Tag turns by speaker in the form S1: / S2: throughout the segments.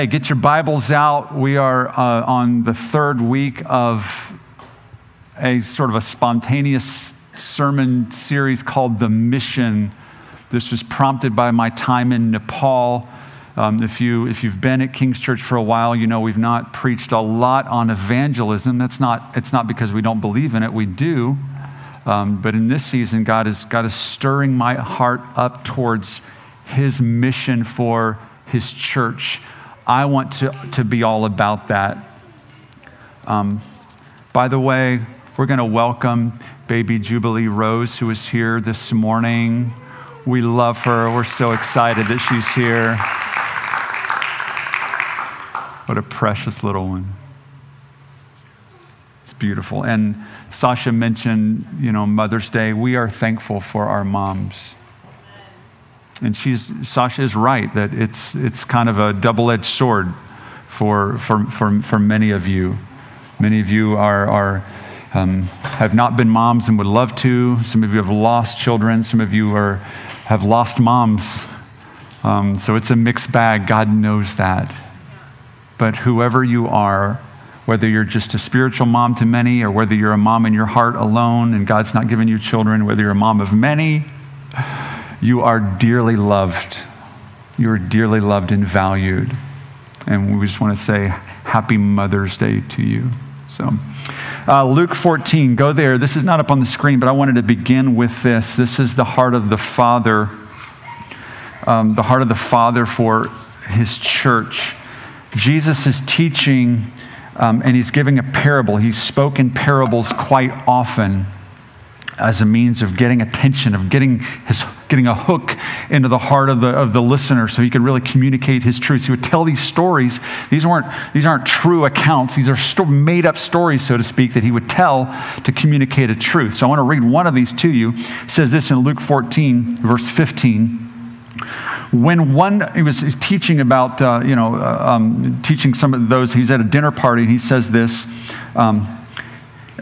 S1: Hey, get your Bibles out. We are uh, on the third week of a sort of a spontaneous sermon series called The Mission. This was prompted by my time in Nepal. Um, if, you, if you've been at King's Church for a while, you know we've not preached a lot on evangelism. That's not, it's not because we don't believe in it, we do. Um, but in this season, God is, God is stirring my heart up towards His mission for His church. I want to, to be all about that. Um, by the way, we're going to welcome baby Jubilee Rose, who is here this morning. We love her. We're so excited that she's here. What a precious little one. It's beautiful. And Sasha mentioned, you know, Mother's Day. We are thankful for our moms and she's, Sasha is right that it's, it's kind of a double edged sword for, for, for, for many of you. Many of you are, are, um, have not been moms and would love to. Some of you have lost children. Some of you are, have lost moms. Um, so it's a mixed bag. God knows that. But whoever you are, whether you're just a spiritual mom to many or whether you're a mom in your heart alone and God's not given you children, whether you're a mom of many, you are dearly loved. You are dearly loved and valued. And we just want to say happy Mother's Day to you. So, uh, Luke 14, go there. This is not up on the screen, but I wanted to begin with this. This is the heart of the Father, um, the heart of the Father for his church. Jesus is teaching, um, and he's giving a parable. He's spoken parables quite often as a means of getting attention, of getting, his, getting a hook into the heart of the, of the listener so he could really communicate his truths. He would tell these stories. These, weren't, these aren't true accounts, these are sto- made up stories, so to speak, that he would tell to communicate a truth. So I want to read one of these to you. It says this in Luke 14, verse 15 when one he was teaching about uh, you know uh, um, teaching some of those he's at a dinner party and he says this um,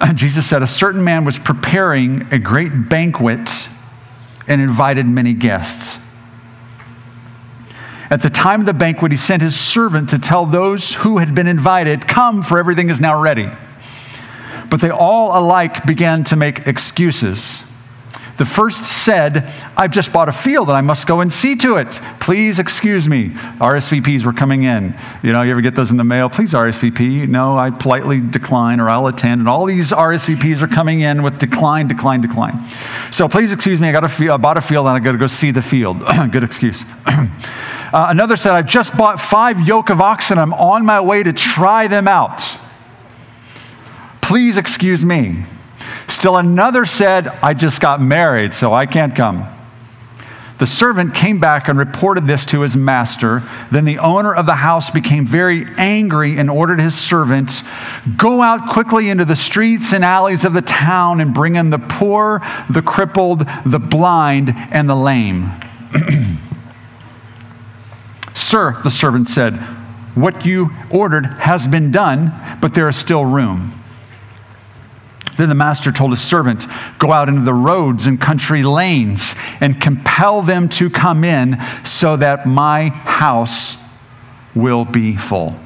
S1: Uh, Jesus said, A certain man was preparing a great banquet and invited many guests. At the time of the banquet, he sent his servant to tell those who had been invited, Come, for everything is now ready. But they all alike began to make excuses. The first said, I've just bought a field and I must go and see to it. Please excuse me. RSVPs were coming in. You know, you ever get those in the mail? Please RSVP. No, I politely decline or I'll attend. And all these RSVPs are coming in with decline, decline, decline. So please excuse me. I, got a field, I bought a field and I got to go see the field. Good excuse. uh, another said, I've just bought five yoke of oxen. I'm on my way to try them out. Please excuse me. Still another said, I just got married, so I can't come. The servant came back and reported this to his master. Then the owner of the house became very angry and ordered his servants, Go out quickly into the streets and alleys of the town and bring in the poor, the crippled, the blind, and the lame. Sir, the servant said, What you ordered has been done, but there is still room. Then the master told his servant, Go out into the roads and country lanes and compel them to come in so that my house will be full.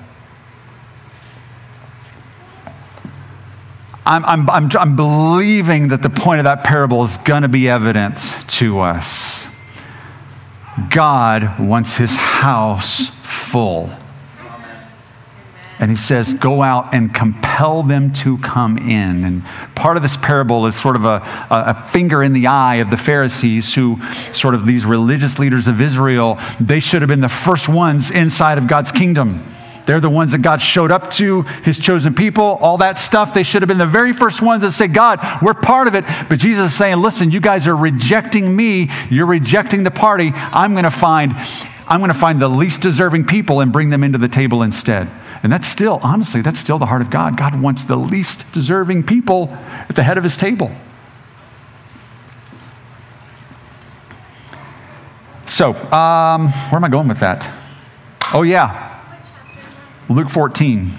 S1: I'm, I'm, I'm, I'm believing that the point of that parable is going to be evident to us. God wants his house full. And he says, Go out and compel them to come in. And part of this parable is sort of a, a, finger in the eye of the Pharisees, who, sort of these religious leaders of Israel, they should have been the first ones inside of God's kingdom. They're the ones that God showed up to, his chosen people, all that stuff. They should have been the very first ones that say, God, we're part of it. But Jesus is saying, listen, you guys are rejecting me. You're rejecting the party. I'm going to find, I'm going to find the least deserving people and bring them into the table instead. And that's still, honestly, that's still the heart of God. God wants the least deserving people at the head of his table. So, um, where am I going with that? Oh, yeah. Luke 14.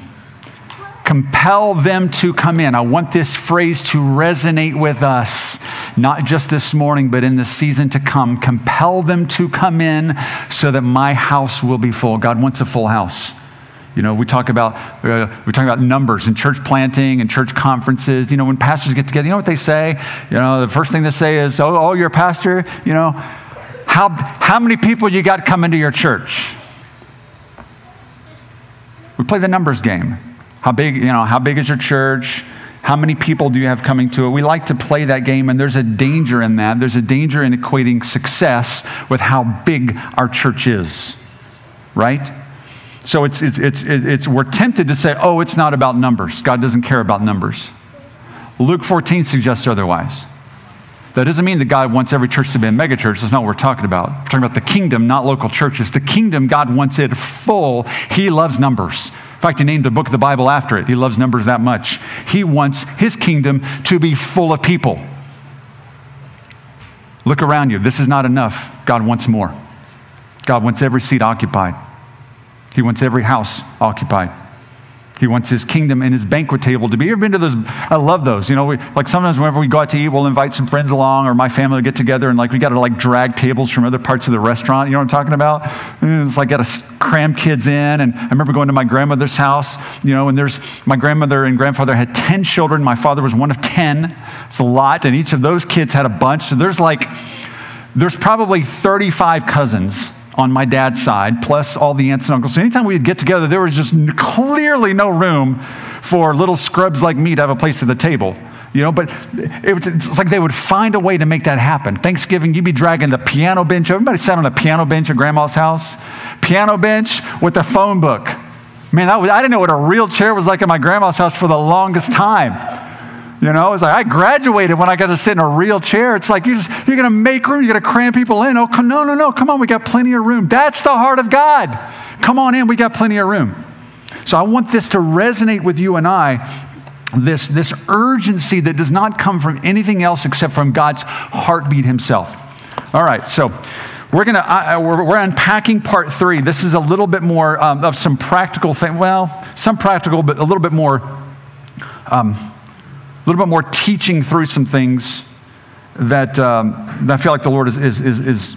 S1: Compel them to come in. I want this phrase to resonate with us. not just this morning, but in the season to come. Compel them to come in so that my house will be full. God wants a full house. You know, we talk about uh, we talk about numbers and church planting and church conferences. You know, when pastors get together, you know what they say? You know, the first thing they say is, "Oh, oh, you're a pastor. You know, how how many people you got coming to your church?" We play the numbers game. How big? You know, how big is your church? How many people do you have coming to it? We like to play that game, and there's a danger in that. There's a danger in equating success with how big our church is, right? So it's, it's, it's, it's, we're tempted to say, oh, it's not about numbers. God doesn't care about numbers. Luke 14 suggests otherwise. That doesn't mean that God wants every church to be a megachurch. That's not what we're talking about. We're talking about the kingdom, not local churches. The kingdom, God wants it full. He loves numbers. In fact, he named the book of the Bible after it. He loves numbers that much. He wants his kingdom to be full of people. Look around you. This is not enough. God wants more. God wants every seat occupied. He wants every house occupied. He wants his kingdom and his banquet table to be. You ever been to those? I love those. You know, we, like sometimes whenever we go out to eat, we'll invite some friends along or my family will get together and like we got to like drag tables from other parts of the restaurant. You know what I'm talking about? Mm, it's like got to cram kids in. And I remember going to my grandmother's house, you know, and there's my grandmother and grandfather had 10 children. My father was one of 10. It's a lot. And each of those kids had a bunch. So there's like, there's probably 35 cousins on my dad's side, plus all the aunts and uncles. So anytime we'd get together, there was just clearly no room for little scrubs like me to have a place at the table. You know, but it was, it's like they would find a way to make that happen. Thanksgiving, you'd be dragging the piano bench. Everybody sat on a piano bench at grandma's house. Piano bench with the phone book. Man, was, I didn't know what a real chair was like at my grandma's house for the longest time. You know, it's like I graduated when I got to sit in a real chair. It's like you're, just, you're going to make room, you're going to cram people in. Oh, no, no, no, come on, we got plenty of room. That's the heart of God. Come on in, we got plenty of room. So I want this to resonate with you and I. This, this urgency that does not come from anything else except from God's heartbeat Himself. All right, so we're going to we're, we're, unpacking part three. This is a little bit more um, of some practical thing. Well, some practical, but a little bit more. Um, a little bit more teaching through some things that, um, that I feel like the Lord is, is, is, is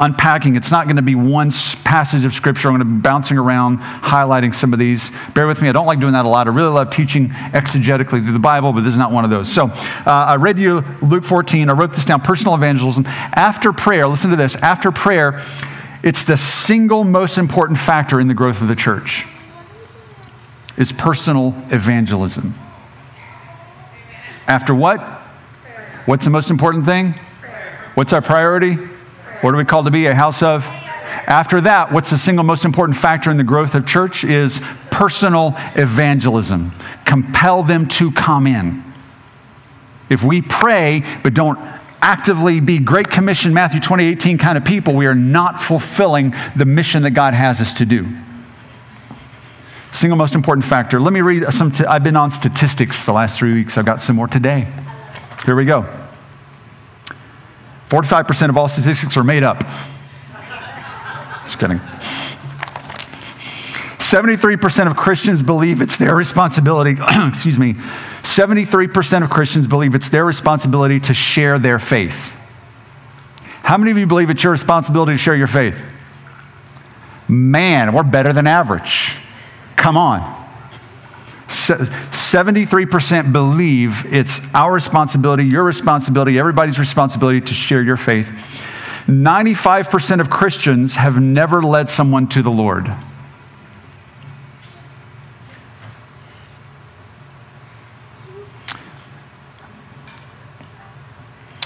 S1: unpacking. It's not going to be one passage of Scripture. I'm going to be bouncing around, highlighting some of these. Bear with me. I don't like doing that a lot. I really love teaching exegetically through the Bible, but this is not one of those. So uh, I read you Luke 14. I wrote this down personal evangelism. After prayer, listen to this. After prayer, it's the single most important factor in the growth of the church is personal evangelism. After what? What's the most important thing? What's our priority? What are we called to be? A house of? After that, what's the single most important factor in the growth of church is personal evangelism. Compel them to come in. If we pray but don't actively be Great Commission, Matthew 20, kind of people, we are not fulfilling the mission that God has us to do. Single most important factor. Let me read some. t- I've been on statistics the last three weeks. I've got some more today. Here we go. 45% of all statistics are made up. Just kidding. 73% of Christians believe it's their responsibility, excuse me, 73% of Christians believe it's their responsibility to share their faith. How many of you believe it's your responsibility to share your faith? Man, we're better than average. Come on. 73% believe it's our responsibility, your responsibility, everybody's responsibility to share your faith. 95% of Christians have never led someone to the Lord.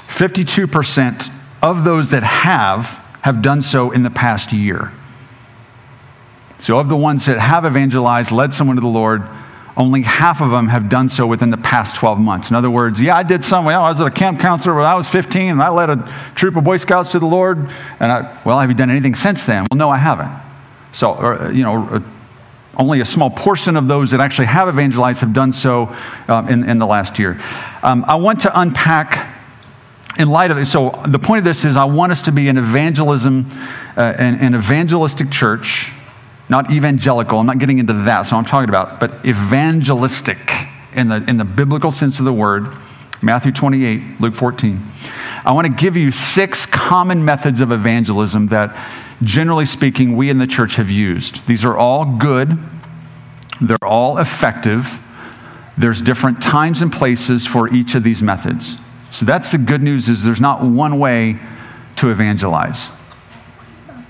S1: Fifty-two percent of those that have have done so in the past year. So, of the ones that have evangelized, led someone to the Lord, only half of them have done so within the past 12 months. In other words, yeah, I did some. Well, I was a camp counselor when I was 15, and I led a troop of Boy Scouts to the Lord. And I, well, have you done anything since then? Well, no, I haven't. So, or, you know, uh, only a small portion of those that actually have evangelized have done so um, in, in the last year. Um, I want to unpack in light of it, so the point of this is I want us to be an evangelism, uh, an, an evangelistic church not evangelical. I'm not getting into that, so I'm talking about, but evangelistic in the, in the biblical sense of the word. Matthew 28, Luke 14. I want to give you six common methods of evangelism that, generally speaking, we in the church have used. These are all good, they're all effective. There's different times and places for each of these methods. So that's the good news is there's not one way to evangelize.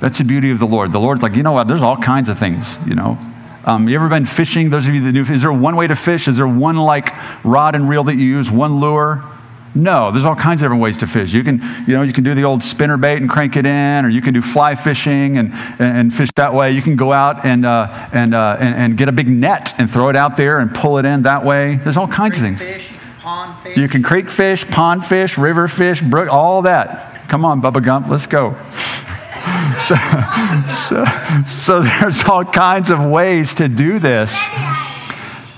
S1: That's the beauty of the Lord. The Lord's like, you know what? There's all kinds of things, you know. Um, you ever been fishing? Those of you that do, is there one way to fish? Is there one like rod and reel that you use? One lure? No, there's all kinds of different ways to fish. You can, you know, you can do the old spinner bait and crank it in, or you can do fly fishing and, and, and fish that way. You can go out and, uh, and, uh, and, and, get a big net and throw it out there and pull it in that way. There's all kinds creek of things. Fish, pond fish. You can creek fish, pond fish, river fish, brook, all that. Come on, Bubba Gump, let's go so, so, so there's all kinds of ways to do this.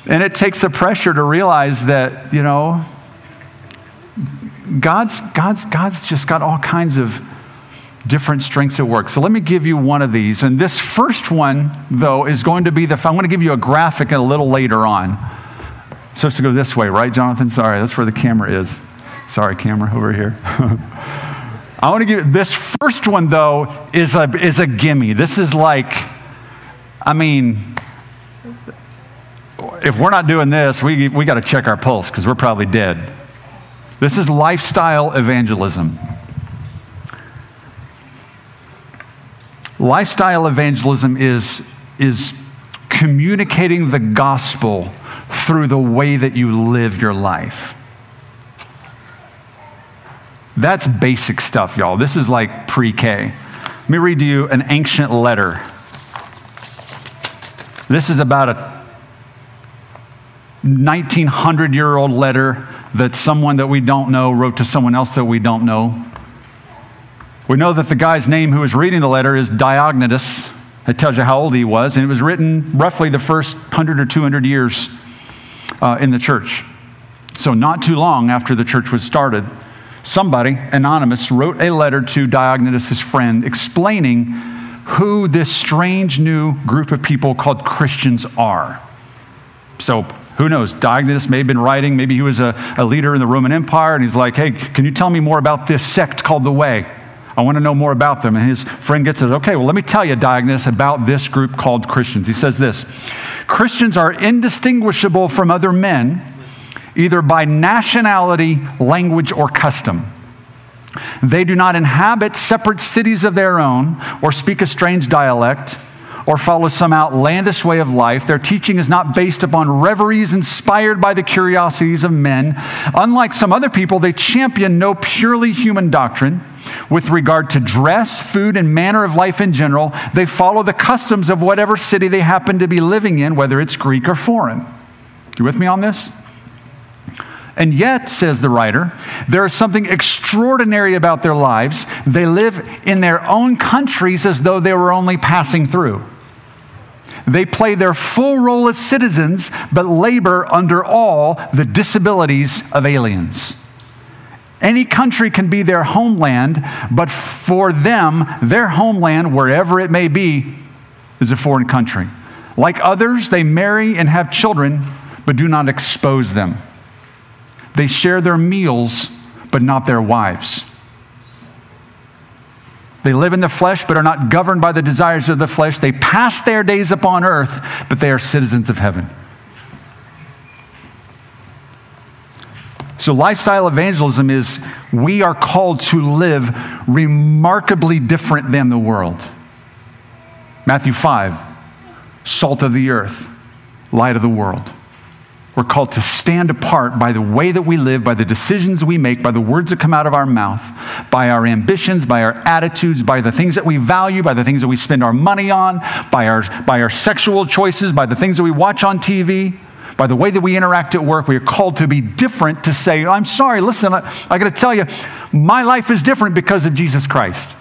S1: And it takes the pressure to realize that, you know, God's, God's, God's just got all kinds of different strengths at work. So let me give you one of these. And this first one, though, is going to be the, I'm going to give you a graphic a little later on. So it's to go this way, right, Jonathan? Sorry, that's where the camera is. Sorry, camera over here. I want to give this first one, though, is a, is a gimme. This is like, I mean, if we're not doing this, we, we got to check our pulse because we're probably dead. This is lifestyle evangelism. Lifestyle evangelism is, is communicating the gospel through the way that you live your life. That's basic stuff, y'all. This is like pre K. Let me read to you an ancient letter. This is about a 1900 year old letter that someone that we don't know wrote to someone else that we don't know. We know that the guy's name who was reading the letter is Diognetus. It tells you how old he was, and it was written roughly the first 100 or 200 years uh, in the church. So, not too long after the church was started somebody, anonymous, wrote a letter to Diognetus, his friend, explaining who this strange new group of people called Christians are. So, who knows? Diognetus may have been writing, maybe he was a, a leader in the Roman Empire, and he's like, hey, can you tell me more about this sect called the Way? I want to know more about them. And his friend gets it. Okay, well, let me tell you, Diognetus, about this group called Christians. He says this Christians are indistinguishable from other men either by nationality, language, or custom. They do not inhabit separate cities of their own or speak a strange dialect or follow some outlandish way of life. Their teaching is not based upon reveries inspired by the curiosities of men. Unlike some other people, they champion no purely human doctrine. With regard to dress, food, and manner of life in general, they follow the customs of whatever city they happen to be living in, whether it's Greek or foreign. You with me on this? And yet, says the writer, there is something extraordinary about their lives. They live in their own countries as though they were only passing through. They play their full role as citizens, but labor under all the disabilities of aliens. Any country can be their homeland, but for them, their homeland, wherever it may be, is a foreign country. Like others, they marry and have children, but do not expose them. They share their meals, but not their wives. They live in the flesh, but are not governed by the desires of the flesh. They pass their days upon earth, but they are citizens of heaven. So, lifestyle evangelism is we are called to live remarkably different than the world. Matthew 5, salt of the earth, light of the world. We're called to stand apart by the way that we live, by the decisions we make, by the words that come out of our mouth, by our ambitions, by our attitudes, by the things that we value, by the things that we spend our money on, by our, by our sexual choices, by the things that we watch on TV, by the way that we interact at work. We are called to be different, to say, I'm sorry, listen, I, I got to tell you, my life is different because of Jesus Christ.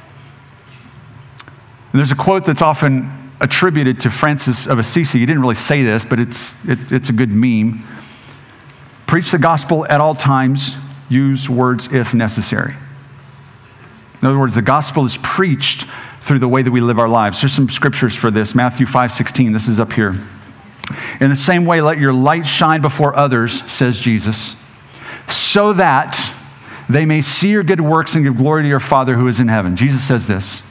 S1: And there's a quote that's often attributed to Francis of Assisi. He didn't really say this, but it's, it, it's a good meme. Preach the gospel at all times, use words if necessary. In other words, the gospel is preached through the way that we live our lives. There's some scriptures for this. Matthew 5 16, this is up here. In the same way, let your light shine before others, says Jesus, so that they may see your good works and give glory to your Father who is in heaven. Jesus says this.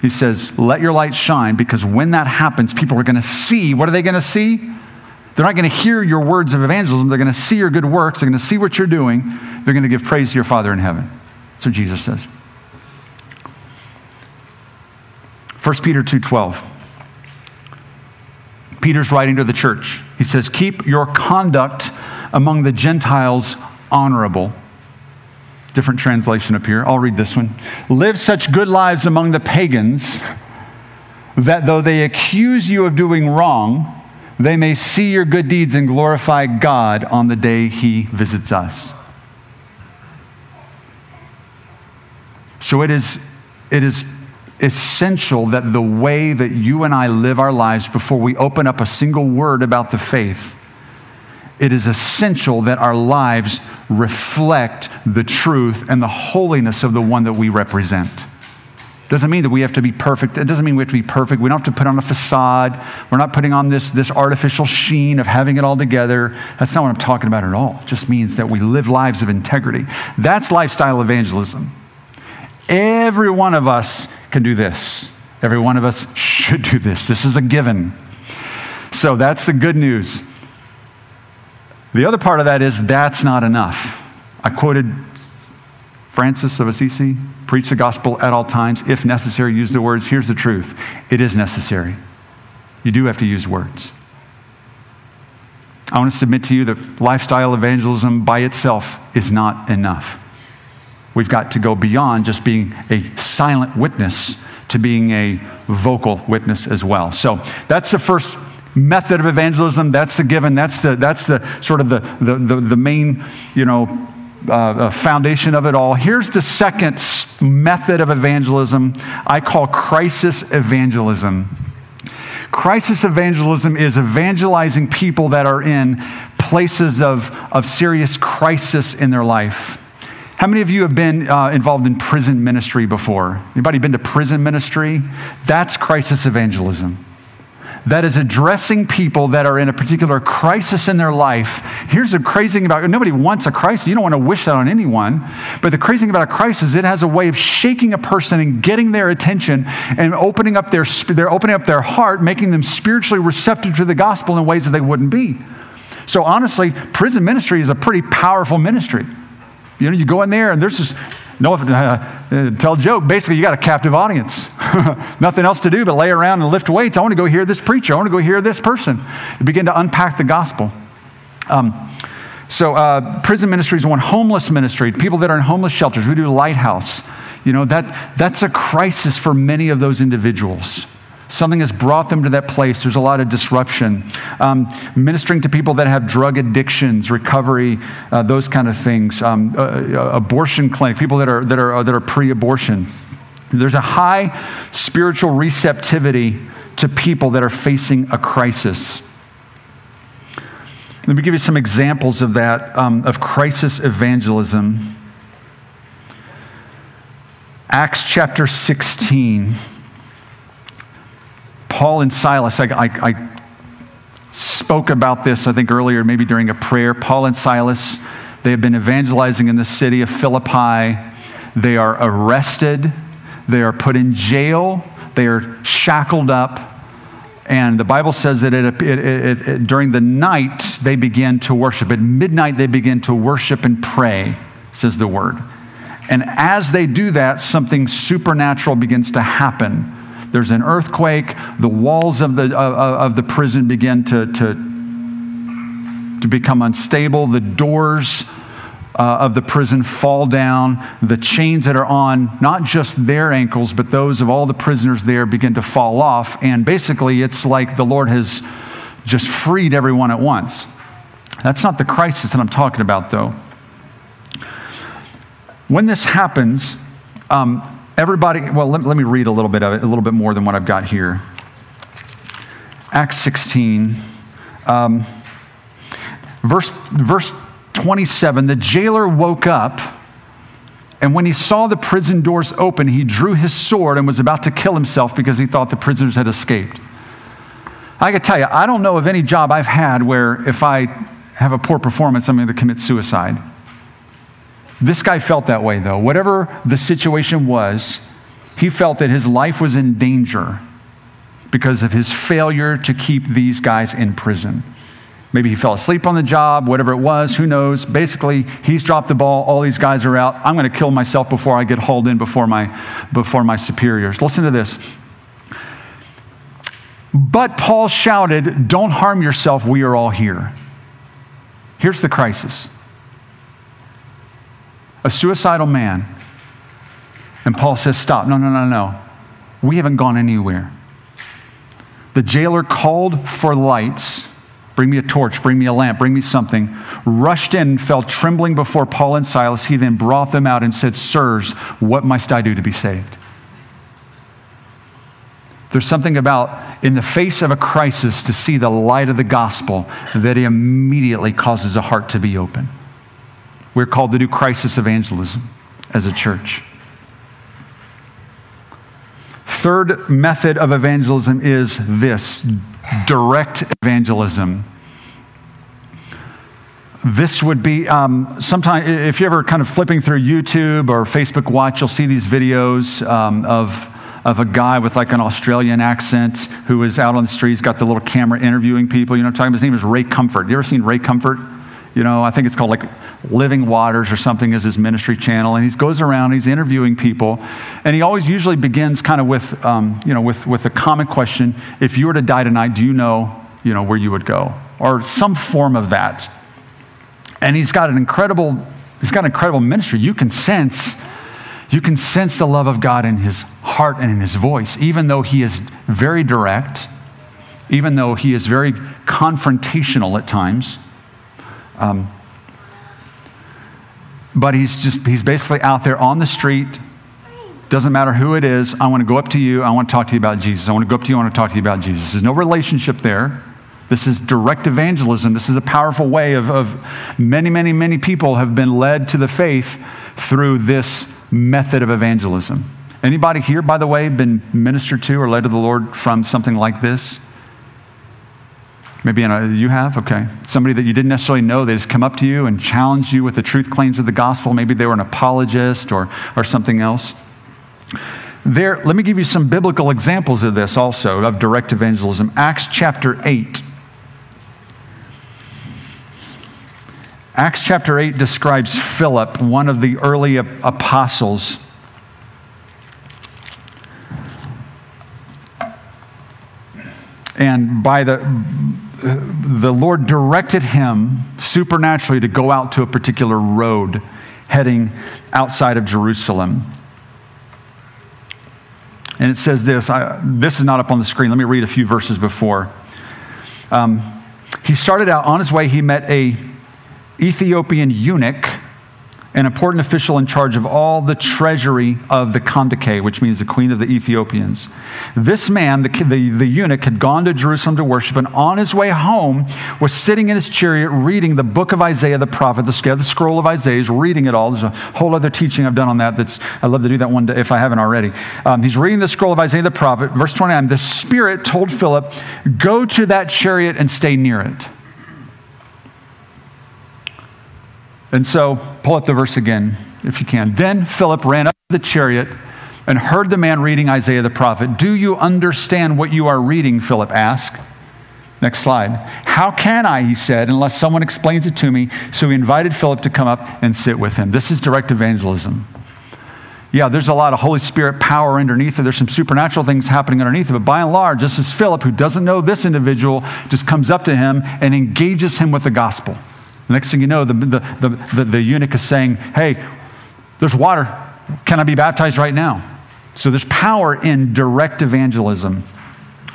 S1: He says, Let your light shine, because when that happens, people are going to see. What are they going to see? They're not going to hear your words of evangelism. They're going to see your good works. They're going to see what you're doing. They're going to give praise to your Father in heaven. That's what Jesus says. 1 Peter 2:12. Peter's writing to the church. He says, "Keep your conduct among the Gentiles honorable." Different translation up here. I'll read this one. Live such good lives among the pagans that though they accuse you of doing wrong, they may see your good deeds and glorify God on the day he visits us. So it is, it is essential that the way that you and I live our lives before we open up a single word about the faith, it is essential that our lives reflect the truth and the holiness of the one that we represent. Doesn't mean that we have to be perfect. It doesn't mean we have to be perfect. We don't have to put on a facade. We're not putting on this, this artificial sheen of having it all together. That's not what I'm talking about at all. It just means that we live lives of integrity. That's lifestyle evangelism. Every one of us can do this. Every one of us should do this. This is a given. So that's the good news. The other part of that is that's not enough. I quoted Francis of Assisi preach the gospel at all times. If necessary, use the words. Here's the truth it is necessary. You do have to use words. I want to submit to you that lifestyle evangelism by itself is not enough. We've got to go beyond just being a silent witness to being a vocal witness as well. So that's the first method of evangelism. That's the given. That's the, that's the sort of the, the, the, the main, you know, uh, uh foundation of it all. Here's the second method of evangelism I call crisis evangelism. Crisis evangelism is evangelizing people that are in places of, of serious crisis in their life. How many of you have been uh, involved in prison ministry before? Anybody been to prison ministry? That's crisis evangelism. That is addressing people that are in a particular crisis in their life. Here's the crazy thing about. Nobody wants a crisis. You don't want to wish that on anyone. But the crazy thing about a crisis, is it has a way of shaking a person and getting their attention and opening up their, they're opening up their heart, making them spiritually receptive to the gospel in ways that they wouldn't be. So honestly, prison ministry is a pretty powerful ministry. You know, you go in there and there's this, no, uh, tell a joke. Basically, you got a captive audience. Nothing else to do but lay around and lift weights. I want to go hear this preacher. I want to go hear this person. You begin to unpack the gospel. Um, so, uh, prison ministry is one. Homeless ministry, people that are in homeless shelters. We do Lighthouse. You know, that, that's a crisis for many of those individuals. Something has brought them to that place. There's a lot of disruption. Um, ministering to people that have drug addictions, recovery, uh, those kind of things. Um, uh, uh, abortion clinic, people that are, that are, uh, that are pre abortion. There's a high spiritual receptivity to people that are facing a crisis. Let me give you some examples of that, um, of crisis evangelism. Acts chapter 16. Paul and Silas, I, I, I spoke about this, I think, earlier, maybe during a prayer. Paul and Silas, they have been evangelizing in the city of Philippi. They are arrested, they are put in jail, they are shackled up. And the Bible says that it, it, it, during the night they begin to worship. At midnight they begin to worship and pray, says the word. And as they do that, something supernatural begins to happen there's an earthquake. The walls of the, of the prison begin to, to, to become unstable. The doors uh, of the prison fall down. The chains that are on not just their ankles, but those of all the prisoners there begin to fall off. And basically, it's like the Lord has just freed everyone at once. That's not the crisis that I'm talking about, though. When this happens, um, Everybody, well, let, let me read a little bit of it, a little bit more than what I've got here. Acts 16, um, verse, verse 27 the jailer woke up, and when he saw the prison doors open, he drew his sword and was about to kill himself because he thought the prisoners had escaped. I can tell you, I don't know of any job I've had where if I have a poor performance, I'm going to commit suicide. This guy felt that way, though. Whatever the situation was, he felt that his life was in danger because of his failure to keep these guys in prison. Maybe he fell asleep on the job, whatever it was, who knows. Basically, he's dropped the ball, all these guys are out. I'm going to kill myself before I get hauled in before my, before my superiors. Listen to this. But Paul shouted, Don't harm yourself, we are all here. Here's the crisis a suicidal man. And Paul says, Stop. No, no, no, no. We haven't gone anywhere. The jailer called for lights. Bring me a torch, bring me a lamp, bring me something. Rushed in, fell trembling before Paul and Silas. He then brought them out and said, Sirs, what must I do to be saved? There's something about, in the face of a crisis, to see the light of the gospel that immediately causes a heart to be open. We're called to do crisis evangelism as a church. Third method of evangelism is this direct evangelism. This would be um, sometimes, if you're ever kind of flipping through YouTube or Facebook Watch, you'll see these videos um, of, of a guy with like an Australian accent who is out on the streets, got the little camera interviewing people. You know, I'm talking about? His name is Ray Comfort. You ever seen Ray Comfort? You know, I think it's called like Living Waters or something as his ministry channel. And he goes around, he's interviewing people. And he always usually begins kind of with, um, you know, with, with a common question If you were to die tonight, do you know, you know where you would go? Or some form of that. And he's got an incredible, he's got an incredible ministry. You can sense, you can sense the love of God in his heart and in his voice, even though he is very direct, even though he is very confrontational at times. Um, but he's just, he's basically out there on the street. Doesn't matter who it is. I want to go up to you. I want to talk to you about Jesus. I want to go up to you. I want to talk to you about Jesus. There's no relationship there. This is direct evangelism. This is a powerful way of, of many, many, many people have been led to the faith through this method of evangelism. Anybody here, by the way, been ministered to or led to the Lord from something like this? Maybe a, uh, you have? Okay. Somebody that you didn't necessarily know, they just come up to you and challenge you with the truth claims of the gospel. Maybe they were an apologist or, or something else. There, let me give you some biblical examples of this also, of direct evangelism. Acts chapter 8. Acts chapter 8 describes Philip, one of the early apostles. And by the the Lord directed him supernaturally to go out to a particular road heading outside of Jerusalem. And it says this I, this is not up on the screen. Let me read a few verses before. Um, he started out on his way, he met a Ethiopian eunuch an important official in charge of all the treasury of the Kandake, which means the queen of the Ethiopians. This man, the, the, the, eunuch, had gone to Jerusalem to worship, and on his way home was sitting in his chariot reading the book of Isaiah the prophet, the, the scroll of Isaiah. He's reading it all. There's a whole other teaching I've done on that. That's I'd love to do that one day if I haven't already. Um, he's reading the scroll of Isaiah the prophet. Verse 29, the Spirit told Philip, Go to that chariot and stay near it. And so, pull up the verse again, if you can. Then Philip ran up to the chariot and heard the man reading Isaiah the prophet. Do you understand what you are reading? Philip asked. Next slide. How can I, he said, unless someone explains it to me? So he invited Philip to come up and sit with him. This is direct evangelism. Yeah, there's a lot of Holy Spirit power underneath it. There's some supernatural things happening underneath it. But by and large, this is Philip, who doesn't know this individual, just comes up to him and engages him with the gospel. The next thing you know, the, the, the, the, eunuch is saying, Hey, there's water. Can I be baptized right now? So there's power in direct evangelism.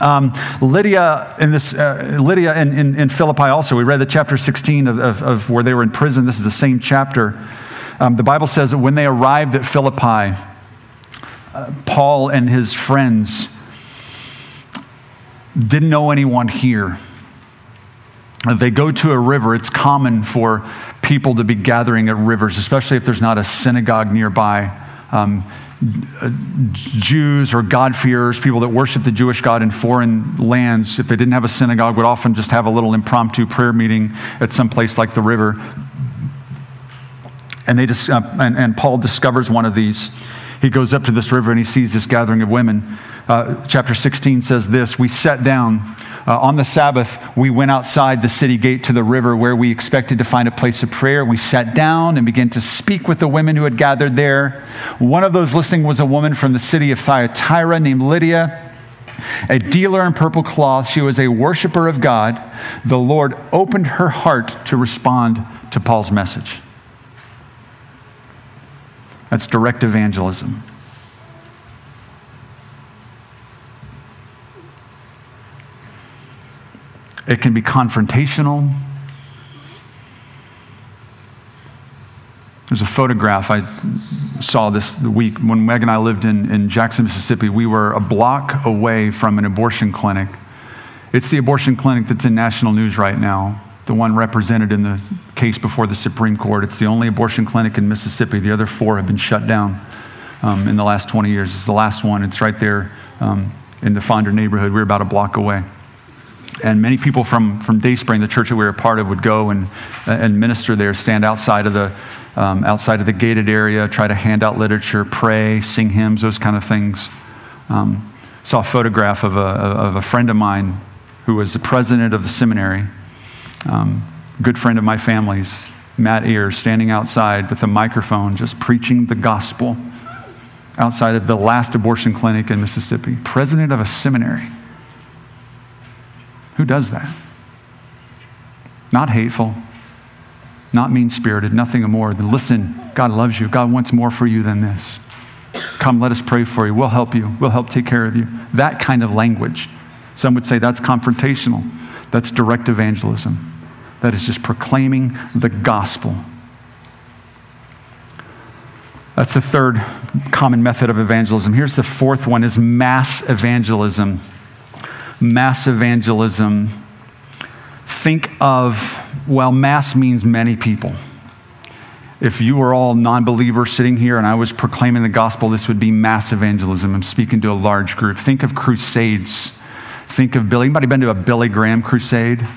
S1: Um, Lydia in this uh, Lydia in, in, in, Philippi also. We read the chapter 16 of, of, of, where they were in prison. This is the same chapter. Um, the Bible says that when they arrived at Philippi, uh, Paul and his friends didn't know anyone here they go to a river, it's common for people to be gathering at rivers, especially if there's not a synagogue nearby. Um, Jews or God-fearers, people that worship the Jewish God in foreign lands, if they didn't have a synagogue, would often just have a little impromptu prayer meeting at some place like the river. And, they just, uh, and, and Paul discovers one of these. He goes up to this river and he sees this gathering of women. Uh, chapter 16 says this We sat down. Uh, on the Sabbath, we went outside the city gate to the river where we expected to find a place of prayer. We sat down and began to speak with the women who had gathered there. One of those listening was a woman from the city of Thyatira named Lydia, a dealer in purple cloth. She was a worshiper of God. The Lord opened her heart to respond to Paul's message. That's direct evangelism. It can be confrontational. There's a photograph I saw this week. When Meg and I lived in, in Jackson, Mississippi, we were a block away from an abortion clinic. It's the abortion clinic that's in national news right now, the one represented in the case before the Supreme Court. It's the only abortion clinic in Mississippi. The other four have been shut down um, in the last 20 years. It's the last one. It's right there um, in the Fondren neighborhood. We're about a block away and many people from, from Dayspring, the church that we were a part of, would go and, and minister there, stand outside of, the, um, outside of the gated area, try to hand out literature, pray, sing hymns, those kind of things. Um, saw a photograph of a, of a friend of mine who was the president of the seminary, um, good friend of my family's, Matt Ayers, standing outside with a microphone, just preaching the gospel outside of the last abortion clinic in Mississippi, president of a seminary. Who does that? Not hateful, not mean spirited, nothing more than listen, God loves you. God wants more for you than this. Come, let us pray for you. We'll help you. We'll help take care of you. That kind of language. Some would say that's confrontational. That's direct evangelism. That is just proclaiming the gospel. That's the third common method of evangelism. Here's the fourth one is mass evangelism mass evangelism, think of, well, mass means many people. If you were all non believers sitting here and I was proclaiming the gospel, this would be mass evangelism. I'm speaking to a large group. Think of crusades. Think of Billy. Anybody been to a Billy Graham crusade?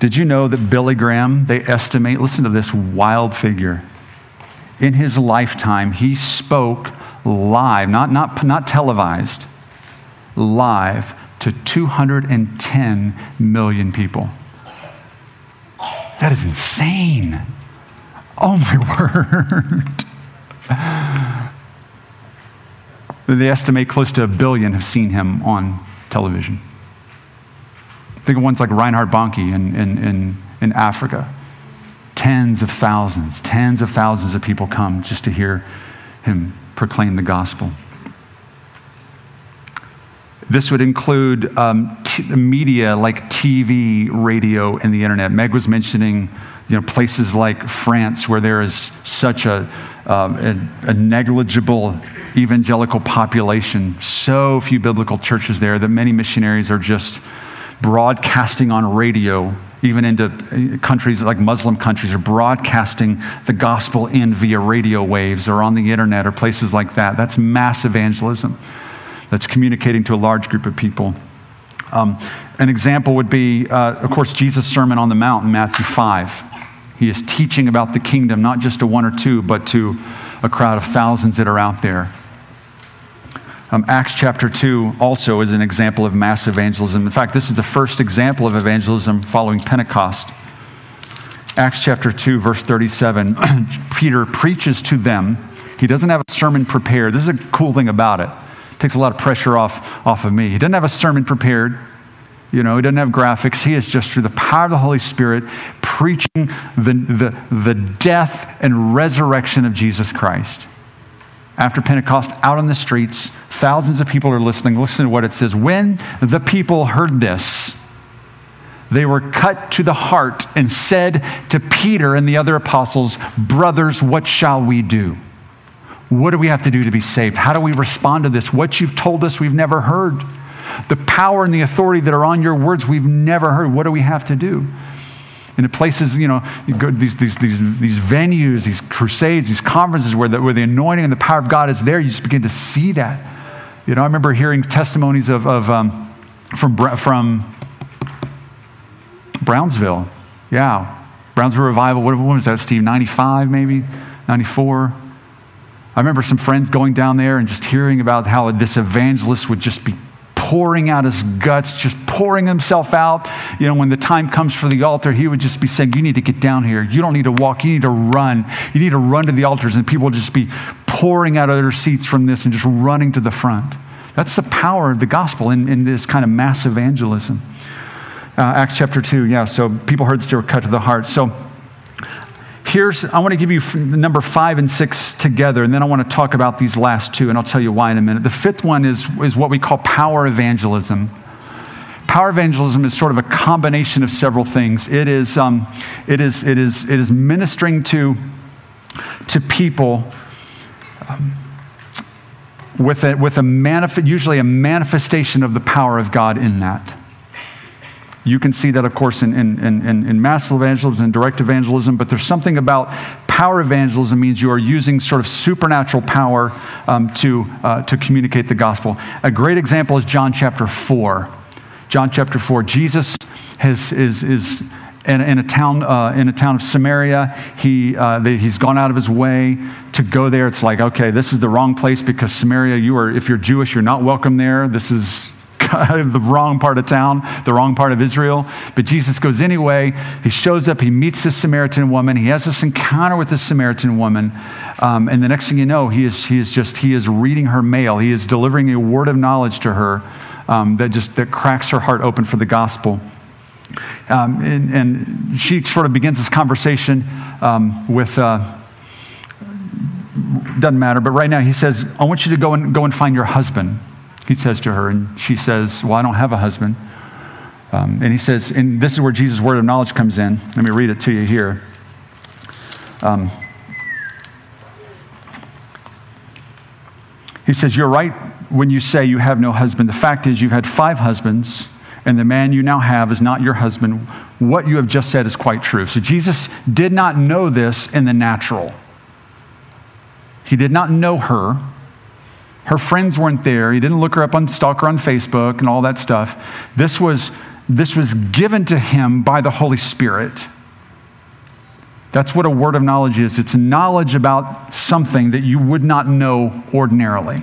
S1: Did you know that Billy Graham, they estimate, listen to this wild figure. In his lifetime, he spoke live, not, not, not televised live to 210 million people. That is insane. Oh my word. they estimate close to a billion have seen him on television. Think of ones like Reinhard Bonnke in, in, in, in Africa. Tens of thousands, tens of thousands of people come just to hear him proclaim the gospel. This would include um, t- media like TV, radio, and the internet. Meg was mentioning you know, places like France where there is such a, um, a, a, negligible evangelical population, so few biblical churches there that many missionaries are just broadcasting on radio, even into uh, countries like Muslim countries, are broadcasting the gospel in via radio waves or on the internet or places like that. That's mass evangelism that's communicating to a large group of people. Um, an example would be, uh, of course, Jesus' Sermon on the Mount in Matthew 5. He is teaching about the kingdom, not just to one or two, but to a crowd of thousands that are out there. Um, Acts chapter 2 also is an example of mass evangelism. In fact, this is the first example of evangelism following Pentecost. Acts chapter 2, verse 37, Peter preaches to them. He doesn't have a sermon prepared. This is a cool thing about it takes a lot of pressure off, off of me. He doesn't have a sermon prepared. You know, he doesn't have graphics. He is just through the power of the Holy Spirit preaching the, the, the death and resurrection of Jesus Christ. After Pentecost, out on the streets, thousands of people are listening. Listen to what it says. When the people heard this, they were cut to the heart and said to Peter and the other apostles, Brothers, what shall we do? What do we have to do to be saved? How do we respond to this? What you've told us, we've never heard. The power and the authority that are on your words, we've never heard. What do we have to do? In places, you know, you these, these, these, these venues, these crusades, these conferences where the, where the anointing and the power of God is there, you just begin to see that. You know, I remember hearing testimonies of, of um, from, from Brownsville. Yeah, Brownsville Revival, what, what was that, Steve? 95 maybe? 94? I remember some friends going down there and just hearing about how this evangelist would just be pouring out his guts, just pouring himself out. You know, when the time comes for the altar, he would just be saying, You need to get down here. You don't need to walk. You need to run. You need to run to the altars. And people would just be pouring out of their seats from this and just running to the front. That's the power of the gospel in, in this kind of mass evangelism. Uh, Acts chapter 2, yeah, so people heard this, they were cut to the heart. So here's, I want to give you number five and six together, and then I want to talk about these last two, and I'll tell you why in a minute. The fifth one is, is what we call power evangelism. Power evangelism is sort of a combination of several things. It is, um, it is, it is, it is ministering to, to people um, with, a, with a manif- usually a manifestation of the power of God in that. You can see that, of course, in, in, in, in mass evangelism and direct evangelism, but there's something about power evangelism means you are using sort of supernatural power um, to, uh, to communicate the gospel. A great example is John chapter 4. John chapter 4. Jesus has, is, is in, in, a town, uh, in a town of Samaria. He, uh, they, he's gone out of his way to go there. It's like, okay, this is the wrong place because Samaria, you are, if you're Jewish, you're not welcome there. This is the wrong part of town, the wrong part of Israel. But Jesus goes anyway. He shows up. He meets this Samaritan woman. He has this encounter with this Samaritan woman. Um, and the next thing you know, he is, he is just, he is reading her mail. He is delivering a word of knowledge to her um, that just, that cracks her heart open for the gospel. Um, and, and, she sort of begins this conversation um, with, uh, doesn't matter, but right now he says, I want you to go and, go and find your husband he says to her, and she says, Well, I don't have a husband. Um, and he says, and this is where Jesus' word of knowledge comes in. Let me read it to you here. Um, he says, You're right when you say you have no husband. The fact is, you've had five husbands, and the man you now have is not your husband. What you have just said is quite true. So Jesus did not know this in the natural. He did not know her her friends weren't there. He didn't look her up on stalk her on Facebook and all that stuff. This was, this was given to him by the Holy Spirit. That's what a word of knowledge is. It's knowledge about something that you would not know ordinarily.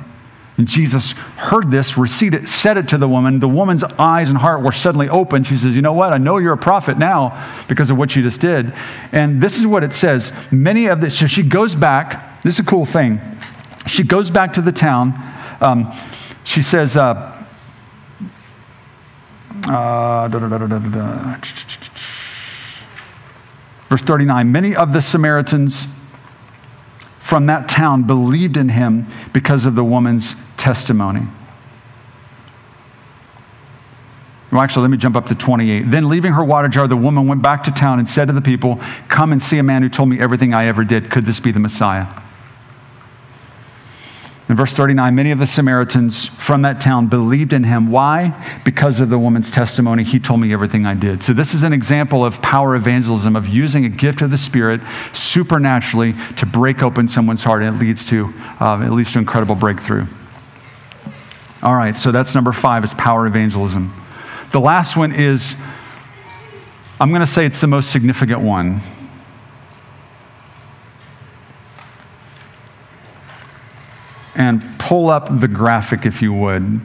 S1: And Jesus heard this, received it, said it to the woman. The woman's eyes and heart were suddenly open. She says, You know what? I know you're a prophet now because of what you just did. And this is what it says. Many of the, so she goes back. This is a cool thing. She goes back to the town. Um, she says, uh, uh, Verse 39 Many of the Samaritans from that town believed in him because of the woman's testimony. Well, actually, let me jump up to 28. Then, leaving her water jar, the woman went back to town and said to the people, Come and see a man who told me everything I ever did. Could this be the Messiah? In verse 39, many of the Samaritans from that town believed in him. Why? Because of the woman's testimony. He told me everything I did. So, this is an example of power evangelism, of using a gift of the Spirit supernaturally to break open someone's heart, and it leads to, uh, it leads to incredible breakthrough. All right, so that's number five, is power evangelism. The last one is, I'm going to say it's the most significant one. And pull up the graphic if you would,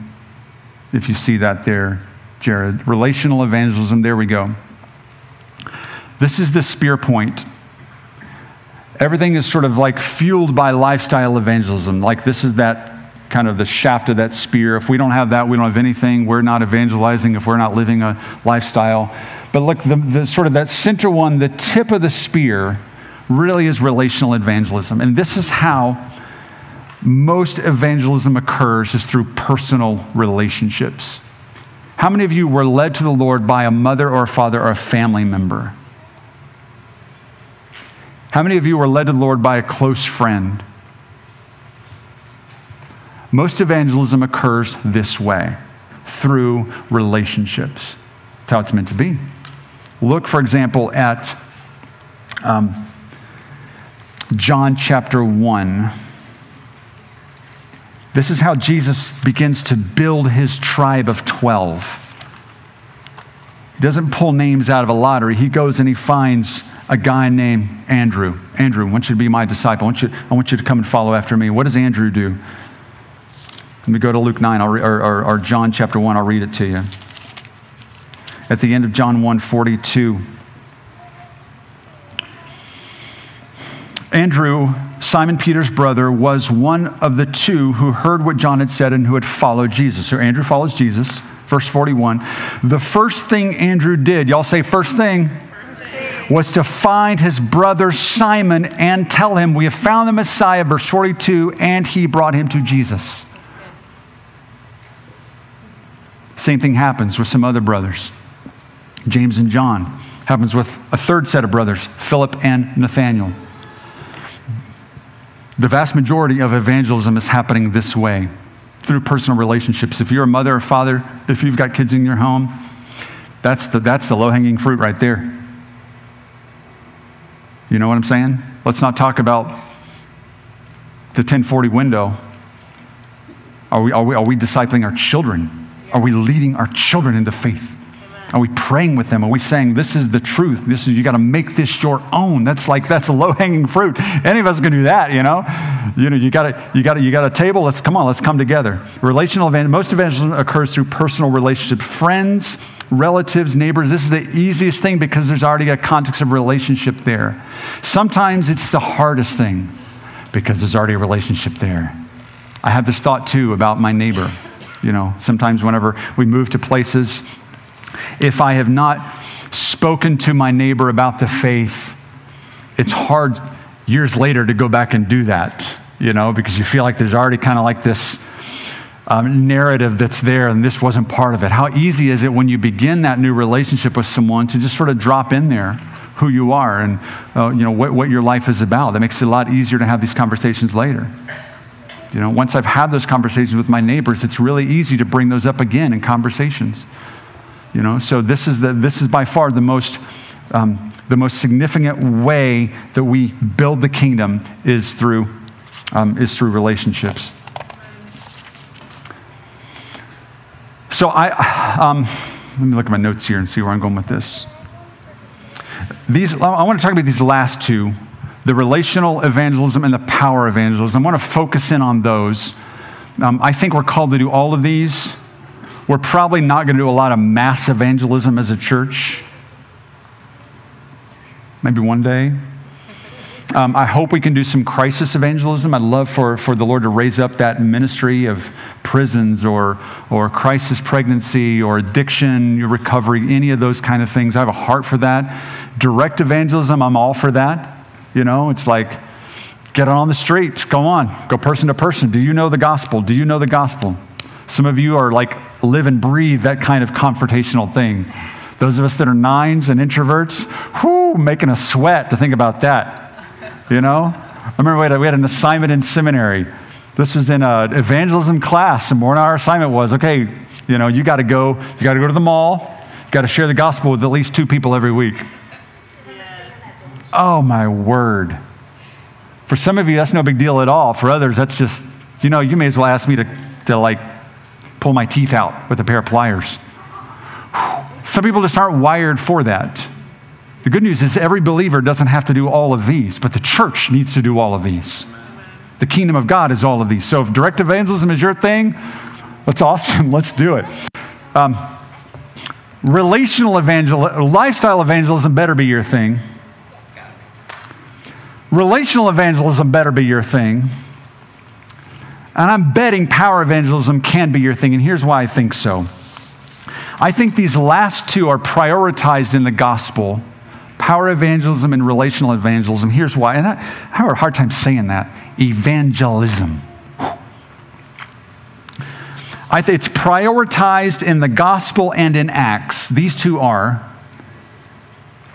S1: if you see that there, Jared. Relational evangelism, there we go. This is the spear point. Everything is sort of like fueled by lifestyle evangelism. Like this is that kind of the shaft of that spear. If we don't have that, we don't have anything. We're not evangelizing if we're not living a lifestyle. But look, the, the sort of that center one, the tip of the spear, really is relational evangelism. And this is how most evangelism occurs is through personal relationships. How many of you were led to the Lord by a mother or a father or a family member? How many of you were led to the Lord by a close friend? Most evangelism occurs this way through relationships. That's how it's meant to be. Look, for example, at um, John chapter 1. This is how Jesus begins to build his tribe of 12. He doesn't pull names out of a lottery. He goes and he finds a guy named Andrew. Andrew, I want you to be my disciple. I want you, I want you to come and follow after me. What does Andrew do? Let me go to Luke 9 re- or, or, or John chapter 1. I'll read it to you. At the end of John 1 42. Andrew, Simon Peter's brother, was one of the two who heard what John had said and who had followed Jesus. So Andrew follows Jesus. Verse 41. The first thing Andrew did, y'all say first thing, was to find his brother Simon and tell him, We have found the Messiah, verse 42, and he brought him to Jesus. Same thing happens with some other brothers. James and John happens with a third set of brothers, Philip and Nathaniel. The vast majority of evangelism is happening this way through personal relationships. If you're a mother or father, if you've got kids in your home, that's the, that's the low hanging fruit right there. You know what I'm saying? Let's not talk about the 1040 window. Are we, are we, are we discipling our children? Are we leading our children into faith? Are we praying with them? Are we saying, this is the truth? This is, you got to make this your own. That's like, that's a low hanging fruit. Any of us can do that, you know? You know, you got to, you got to, you got a table. Let's come on, let's come together. Relational event, most evangelism occurs through personal relationships, friends, relatives, neighbors. This is the easiest thing because there's already a context of relationship there. Sometimes it's the hardest thing because there's already a relationship there. I have this thought too about my neighbor. You know, sometimes whenever we move to places, if I have not spoken to my neighbor about the faith, it's hard years later to go back and do that, you know, because you feel like there's already kind of like this um, narrative that's there and this wasn't part of it. How easy is it when you begin that new relationship with someone to just sort of drop in there who you are and uh, you know what, what your life is about? That makes it a lot easier to have these conversations later. You know, once I've had those conversations with my neighbors, it's really easy to bring those up again in conversations. You know, so this is, the, this is by far the most, um, the most significant way that we build the kingdom is through, um, is through relationships. So I, um, let me look at my notes here and see where I'm going with this. These, I want to talk about these last two, the relational evangelism and the power evangelism. I want to focus in on those. Um, I think we're called to do all of these. We're probably not going to do a lot of mass evangelism as a church. Maybe one day. Um, I hope we can do some crisis evangelism. I'd love for, for the Lord to raise up that ministry of prisons or, or crisis pregnancy or addiction recovery, any of those kind of things. I have a heart for that. Direct evangelism, I'm all for that. You know, it's like, get on the street, go on, go person to person. Do you know the gospel? Do you know the gospel? Some of you are like live and breathe that kind of confrontational thing. Those of us that are nines and introverts, whoo, making a sweat to think about that. You know? I remember we had, we had an assignment in seminary. This was in an evangelism class, and one of our assignment was okay, you know, you got to go, you got to go to the mall, you got to share the gospel with at least two people every week. Oh, my word. For some of you, that's no big deal at all. For others, that's just, you know, you may as well ask me to, to like pull my teeth out with a pair of pliers. Some people just aren't wired for that. The good news is every believer doesn't have to do all of these, but the church needs to do all of these. The kingdom of God is all of these. So if direct evangelism is your thing, that's awesome. Let's do it. Um, relational evangelism, lifestyle evangelism better be your thing. Relational evangelism better be your thing. And I'm betting power evangelism can be your thing. And here's why I think so. I think these last two are prioritized in the gospel power evangelism and relational evangelism. Here's why. And I, I have a hard time saying that evangelism. I it's prioritized in the gospel and in Acts. These two are.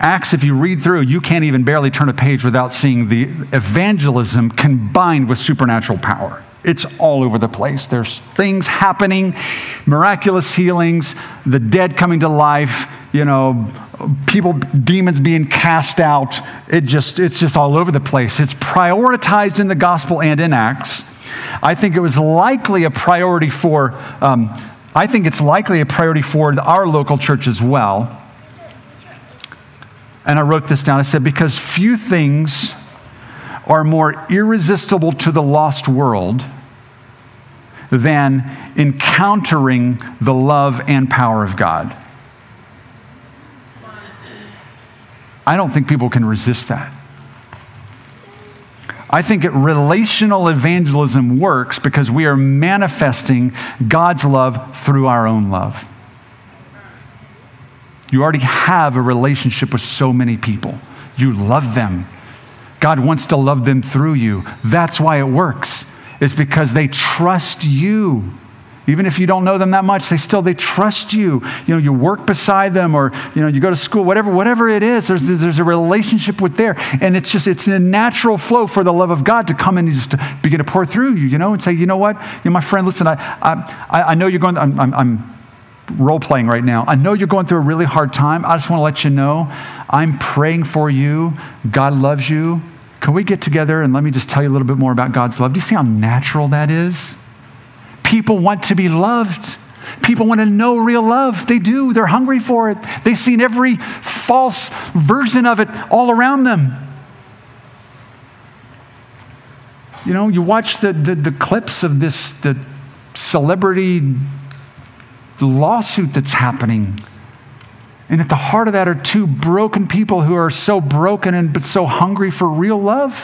S1: Acts, if you read through, you can't even barely turn a page without seeing the evangelism combined with supernatural power. It's all over the place. There's things happening, miraculous healings, the dead coming to life, you know, people, demons being cast out. It just, it's just all over the place. It's prioritized in the gospel and in Acts. I think it was likely a priority for, um, I think it's likely a priority for our local church as well. And I wrote this down. I said, Because few things are more irresistible to the lost world than encountering the love and power of God. I don't think people can resist that. I think it, relational evangelism works because we are manifesting God's love through our own love. You already have a relationship with so many people. You love them. God wants to love them through you. That's why it works. It's because they trust you. Even if you don't know them that much, they still they trust you. You know, you work beside them or you know, you go to school, whatever, whatever it is, there's, there's a relationship with there. And it's just it's a natural flow for the love of God to come and just begin to pour through you, you know, and say, you know what? You know, my friend, listen, I I, I know you're going, I'm, I'm role playing right now. I know you're going through a really hard time. I just want to let you know I'm praying for you. God loves you. Can we get together and let me just tell you a little bit more about God's love? Do you see how natural that is? People want to be loved. People want to know real love. They do. They're hungry for it. They've seen every false version of it all around them. You know, you watch the, the, the clips of this, the celebrity lawsuit that's happening. And at the heart of that are two broken people who are so broken and but so hungry for real love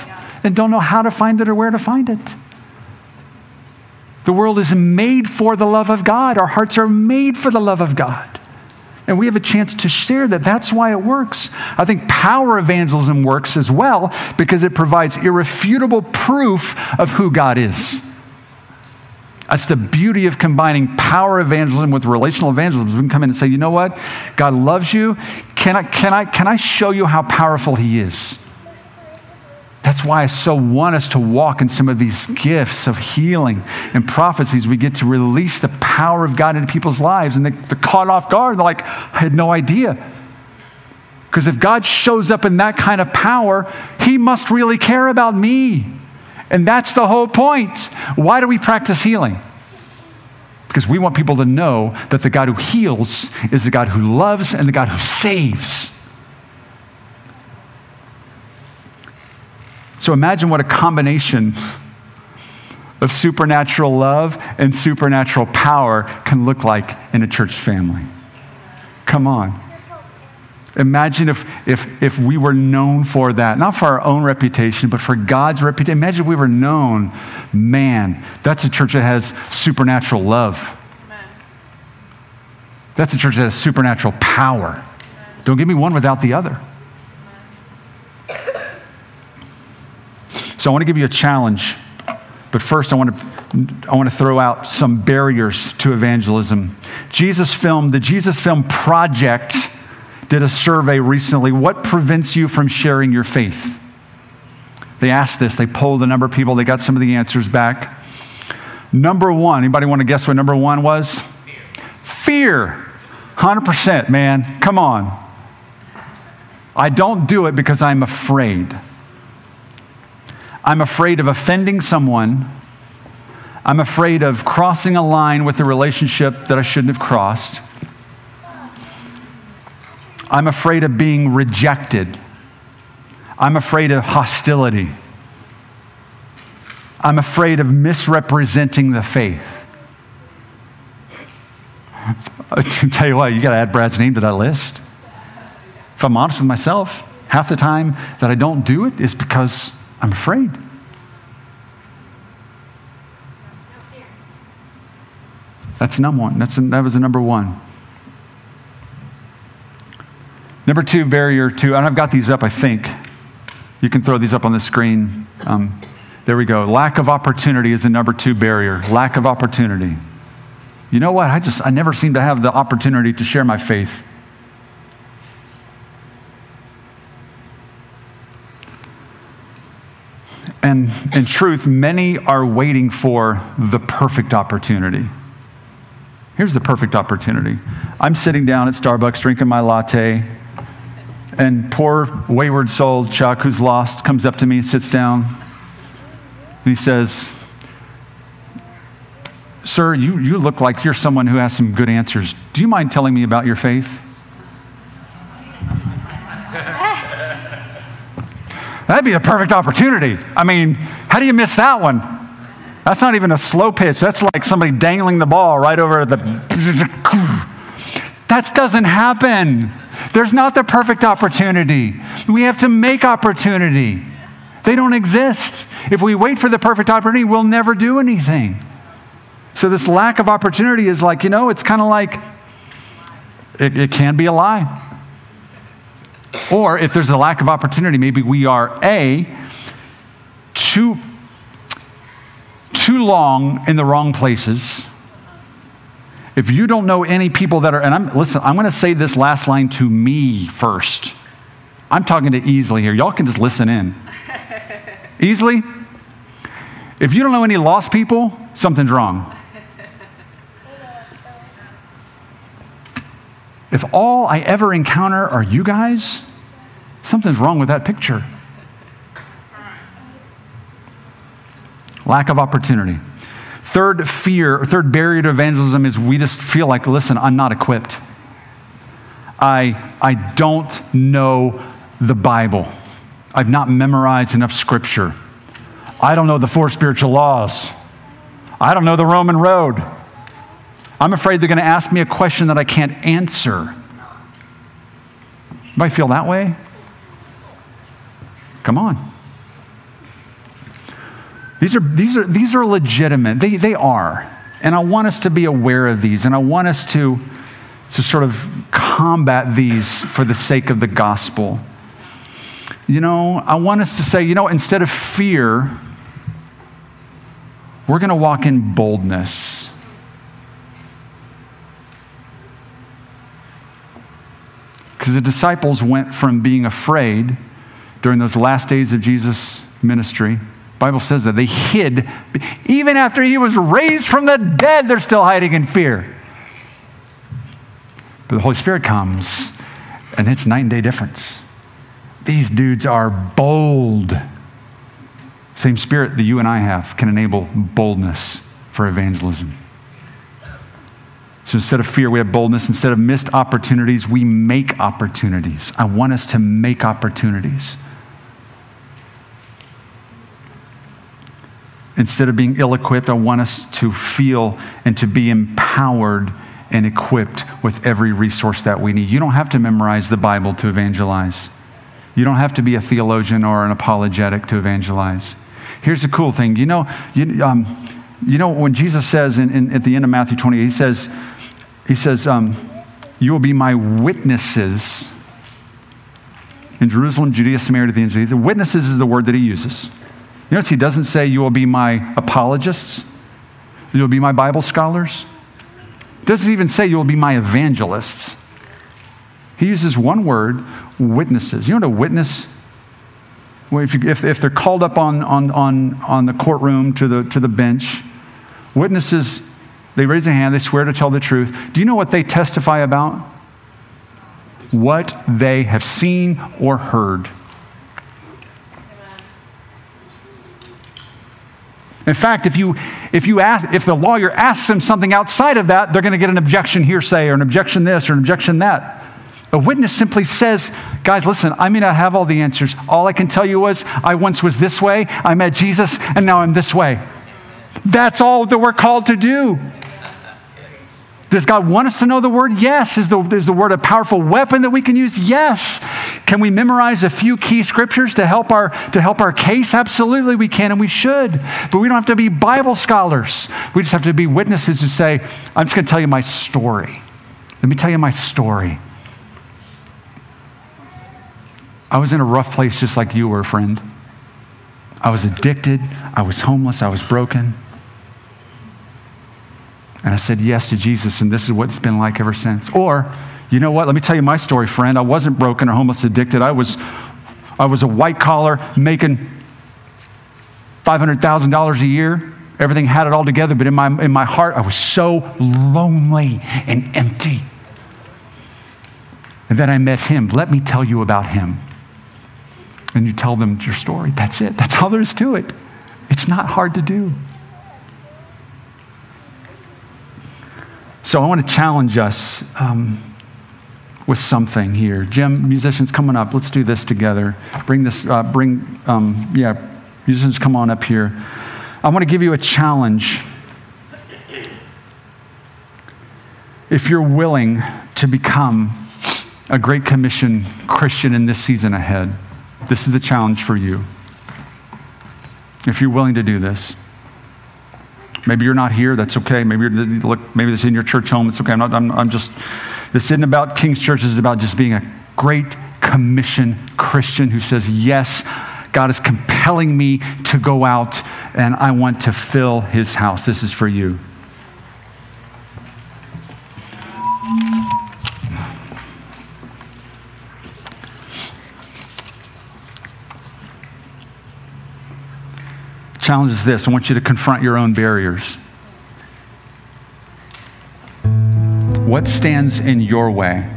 S1: and don't know how to find it or where to find it. The world is made for the love of God. Our hearts are made for the love of God. And we have a chance to share that. That's why it works. I think power evangelism works as well because it provides irrefutable proof of who God is. That's the beauty of combining power evangelism with relational evangelism. We can come in and say, you know what? God loves you. Can I, can I, can I show you how powerful He is? That's why I so want us to walk in some of these gifts of healing and prophecies. We get to release the power of God into people's lives, and they, are caught off guard. They're like, I had no idea. Because if God shows up in that kind of power, He must really care about me. And that's the whole point. Why do we practice healing? Because we want people to know that the God who heals is the God who loves and the God who saves. So imagine what a combination of supernatural love and supernatural power can look like in a church family. Come on. Imagine if, if, if we were known for that, not for our own reputation, but for God's reputation. Imagine if we were known, man, that's a church that has supernatural love. Amen. That's a church that has supernatural power. Amen. Don't give me one without the other. So I want to give you a challenge. But first, I want to, I want to throw out some barriers to evangelism. Jesus Film, the Jesus Film Project did a survey recently. What prevents you from sharing your faith? They asked this. They polled a number of people. They got some of the answers back. Number one, anybody want to guess what number one was? Fear. Fear. 100%, man. Come on. I don't do it because I'm afraid. I'm afraid of offending someone. I'm afraid of crossing a line with a relationship that I shouldn't have crossed. I'm afraid of being rejected. I'm afraid of hostility. I'm afraid of misrepresenting the faith. I tell you what, you got to add Brad's name to that list. If I'm honest with myself, half the time that I don't do it is because I'm afraid. That's number one. That's, that was the number one. Number two barrier to, and I've got these up, I think. You can throw these up on the screen. Um, there we go. Lack of opportunity is the number two barrier. Lack of opportunity. You know what? I just, I never seem to have the opportunity to share my faith. And in truth, many are waiting for the perfect opportunity. Here's the perfect opportunity. I'm sitting down at Starbucks drinking my latte, and poor wayward soul Chuck, who's lost, comes up to me, sits down, and he says, Sir, you, you look like you're someone who has some good answers. Do you mind telling me about your faith? That'd be a perfect opportunity. I mean, how do you miss that one? That's not even a slow pitch. That's like somebody dangling the ball right over the. That doesn't happen. There's not the perfect opportunity. We have to make opportunity. They don't exist. If we wait for the perfect opportunity, we'll never do anything. So, this lack of opportunity is like, you know, it's kind of like it, it can be a lie. Or if there's a lack of opportunity, maybe we are A, too, too long in the wrong places. If you don't know any people that are, and I'm, listen, I'm going to say this last line to me first. I'm talking to Easily here. Y'all can just listen in. Easily? If you don't know any lost people, something's wrong. If all I ever encounter are you guys, something's wrong with that picture. Lack of opportunity. Third fear, third barrier to evangelism is we just feel like, listen, I'm not equipped. I, I don't know the Bible. I've not memorized enough scripture. I don't know the four spiritual laws. I don't know the Roman road. I'm afraid they're going to ask me a question that I can't answer. Anybody feel that way? Come on. These are, these are, these are legitimate. They, they are. And I want us to be aware of these, and I want us to, to sort of combat these for the sake of the gospel. You know, I want us to say, you know, instead of fear, we're going to walk in boldness. Because the disciples went from being afraid during those last days of Jesus' ministry. Bible says that they hid. Even after he was raised from the dead, they're still hiding in fear. But the Holy Spirit comes, and it's night and day difference. These dudes are bold. Same spirit that you and I have can enable boldness for evangelism. So instead of fear, we have boldness. Instead of missed opportunities, we make opportunities. I want us to make opportunities. Instead of being ill equipped, I want us to feel and to be empowered and equipped with every resource that we need. You don't have to memorize the Bible to evangelize, you don't have to be a theologian or an apologetic to evangelize. Here's the cool thing you know, you, um, you know when Jesus says in, in, at the end of Matthew 28, he says, he says, um, You will be my witnesses in Jerusalem, Judea, Samaria, to the ends of the earth. Witnesses is the word that he uses. You notice he doesn't say, You will be my apologists, you will be my Bible scholars. He doesn't even say, You will be my evangelists. He uses one word, witnesses. You know what a witness well, if, you, if, if, they're called up on, on, on, on the courtroom to the, to the bench, witnesses they raise a hand, they swear to tell the truth. Do you know what they testify about? What they have seen or heard. In fact, if you if you ask if the lawyer asks them something outside of that, they're going to get an objection hearsay or an objection this or an objection that. A witness simply says, Guys, listen, I may not have all the answers. All I can tell you was, I once was this way, I met Jesus, and now I'm this way. That's all that we're called to do. Does God want us to know the word? Yes. Is the, is the word a powerful weapon that we can use? Yes. Can we memorize a few key scriptures to help our, to help our case? Absolutely, we can and we should. But we don't have to be Bible scholars. We just have to be witnesses who say, I'm just going to tell you my story. Let me tell you my story. I was in a rough place just like you were, friend. I was addicted. I was homeless. I was broken. And I said yes to Jesus, and this is what it's been like ever since. Or, you know what? Let me tell you my story, friend. I wasn't broken or homeless addicted. I was, I was a white collar making $500,000 a year. Everything had it all together, but in my, in my heart, I was so lonely and empty. And then I met him. Let me tell you about him. And you tell them your story. That's it. That's all there is to it. It's not hard to do. So I want to challenge us. Um, with something here. Jim, musicians coming up. Let's do this together. Bring this, uh, bring, um, yeah, musicians come on up here. I want to give you a challenge. If you're willing to become a Great Commission Christian in this season ahead, this is the challenge for you. If you're willing to do this, maybe you're not here, that's okay. Maybe, you're, look, maybe this is in your church home, it's okay. I'm, not, I'm, I'm just, this isn't about King's Church, this is about just being a great commission Christian who says, Yes, God is compelling me to go out and I want to fill his house. This is for you. Challenge is this I want you to confront your own barriers. What stands in your way?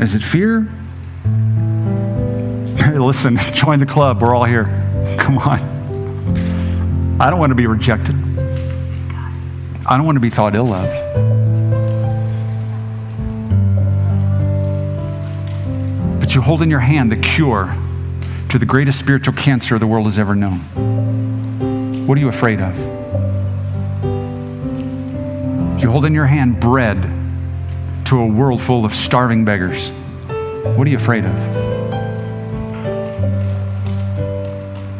S1: Is it fear? Hey, Listen, join the club. We're all here. Come on. I don't want to be rejected. I don't want to be thought ill of. But you hold in your hand the cure to the greatest spiritual cancer the world has ever known. What are you afraid of? You hold in your hand bread to a world full of starving beggars. What are you afraid of?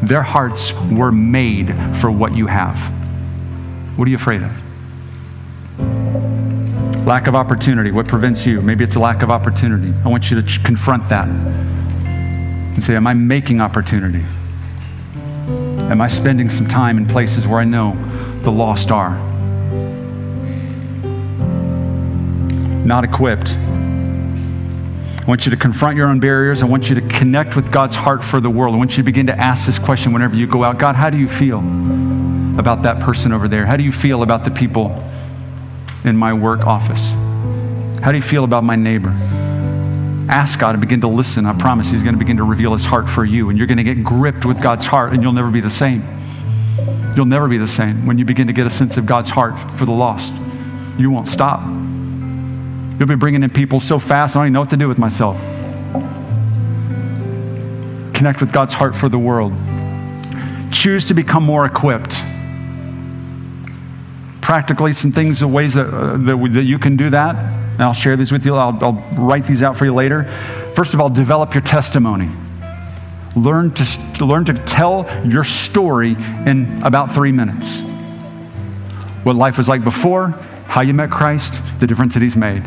S1: Their hearts were made for what you have. What are you afraid of? Lack of opportunity. What prevents you? Maybe it's a lack of opportunity. I want you to confront that and say, Am I making opportunity? Am I spending some time in places where I know the lost are? Not equipped. I want you to confront your own barriers. I want you to connect with God's heart for the world. I want you to begin to ask this question whenever you go out God, how do you feel about that person over there? How do you feel about the people in my work office? How do you feel about my neighbor? Ask God and begin to listen. I promise He's going to begin to reveal His heart for you, and you're going to get gripped with God's heart, and you'll never be the same. You'll never be the same when you begin to get a sense of God's heart for the lost. You won't stop. You'll be bringing in people so fast, I don't even know what to do with myself. Connect with God's heart for the world. Choose to become more equipped practically some things, ways that, uh, that, that, you can do that. And I'll share these with you. I'll, I'll write these out for you later. First of all, develop your testimony. Learn to, learn to tell your story in about three minutes. What life was like before, how you met Christ, the difference that He's made.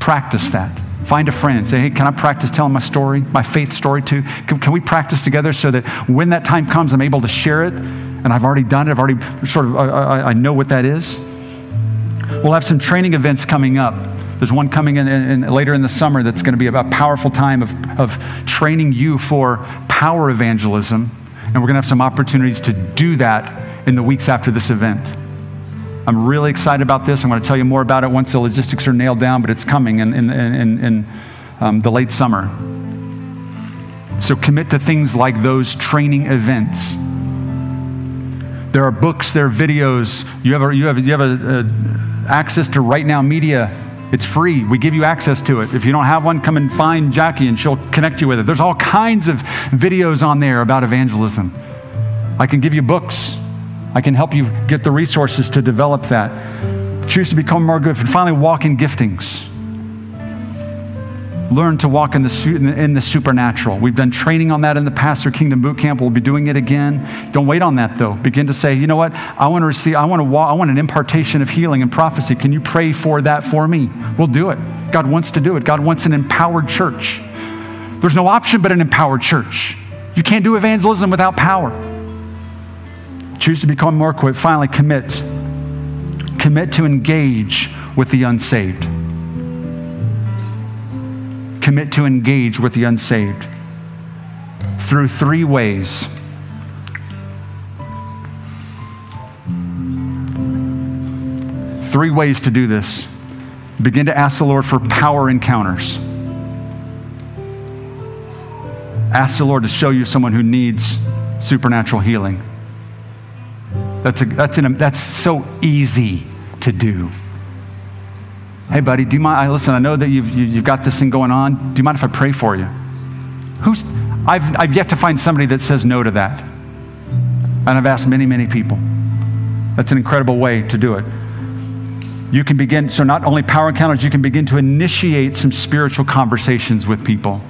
S1: Practice that. Find a friend. Say, hey, can I practice telling my story, my faith story too? Can, can we practice together so that when that time comes, I'm able to share it and I've already done it. I've already sort of, I, I know what that is. We'll have some training events coming up. There's one coming in, in, in later in the summer that's going to be a powerful time of, of training you for power evangelism. And we're going to have some opportunities to do that in the weeks after this event. I'm really excited about this. I'm going to tell you more about it once the logistics are nailed down, but it's coming in, in, in, in um, the late summer. So commit to things like those training events. There are books, there are videos. You have, a, you have, you have a, a access to Right Now Media. It's free. We give you access to it. If you don't have one, come and find Jackie and she'll connect you with it. There's all kinds of videos on there about evangelism. I can give you books. I can help you get the resources to develop that. Choose to become more good. And finally, walk in giftings learn to walk in the, in the supernatural. We've done training on that in the Pastor Kingdom Boot Camp. We'll be doing it again. Don't wait on that though. Begin to say, you know what? I want to receive, I want to walk, I want an impartation of healing and prophecy. Can you pray for that for me? We'll do it. God wants to do it. God wants an empowered church. There's no option but an empowered church. You can't do evangelism without power. Choose to become more equipped. Finally, commit. Commit to engage with the unsaved commit to engage with the unsaved through three ways. Three ways to do this. Begin to ask the Lord for power encounters. Ask the Lord to show you someone who needs supernatural healing. That's, a, that's, an, that's so easy to do. Hey, buddy, do you mind? Listen, I know that you've, you, have you have got this thing going on. Do you mind if I pray for you? Who's, I've, I've yet to find somebody that says no to that. And I've asked many, many people. That's an incredible way to do it. You can begin, so not only power encounters, you can begin to initiate some spiritual conversations with people.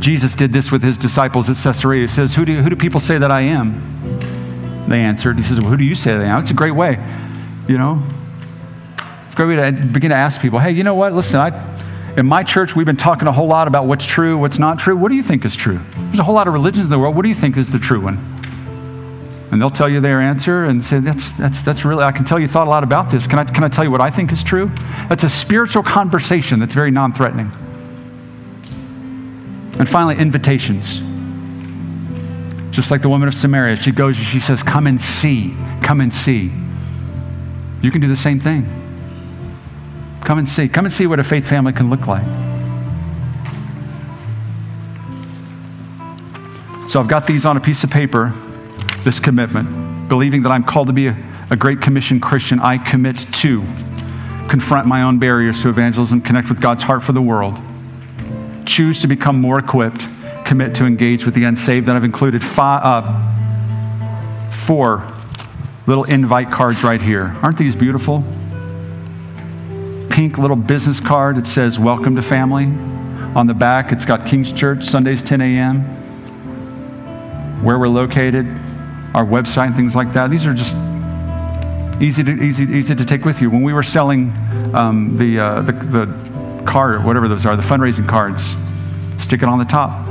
S1: Jesus did this with his disciples at Caesarea. He says, Who do, who do people say that I am? They answered. He says, well, Who do you say that I am? It's a great way, you know? It's to begin to ask people, Hey, you know what? Listen, I, in my church, we've been talking a whole lot about what's true, what's not true. What do you think is true? There's a whole lot of religions in the world. What do you think is the true one? And they'll tell you their answer and say, that's, that's, that's really, I can tell you thought a lot about this. Can I, can I tell you what I think is true? That's a spiritual conversation that's very non threatening. And finally, invitations. Just like the woman of Samaria, she goes, she says, Come and see, come and see. You can do the same thing. Come and see. Come and see what a faith family can look like. So I've got these on a piece of paper, this commitment. Believing that I'm called to be a, a Great Commission Christian, I commit to confront my own barriers to evangelism, connect with God's heart for the world choose to become more equipped, commit to engage with the unsaved. And I've included five, uh, four little invite cards right here. Aren't these beautiful? Pink little business card. It says, Welcome to family. On the back, it's got King's Church, Sundays 10 a.m., where we're located, our website, and things like that. These are just easy to, easy, easy to take with you. When we were selling um, the, uh, the, the card, whatever those are, the fundraising cards. Stick it on the top.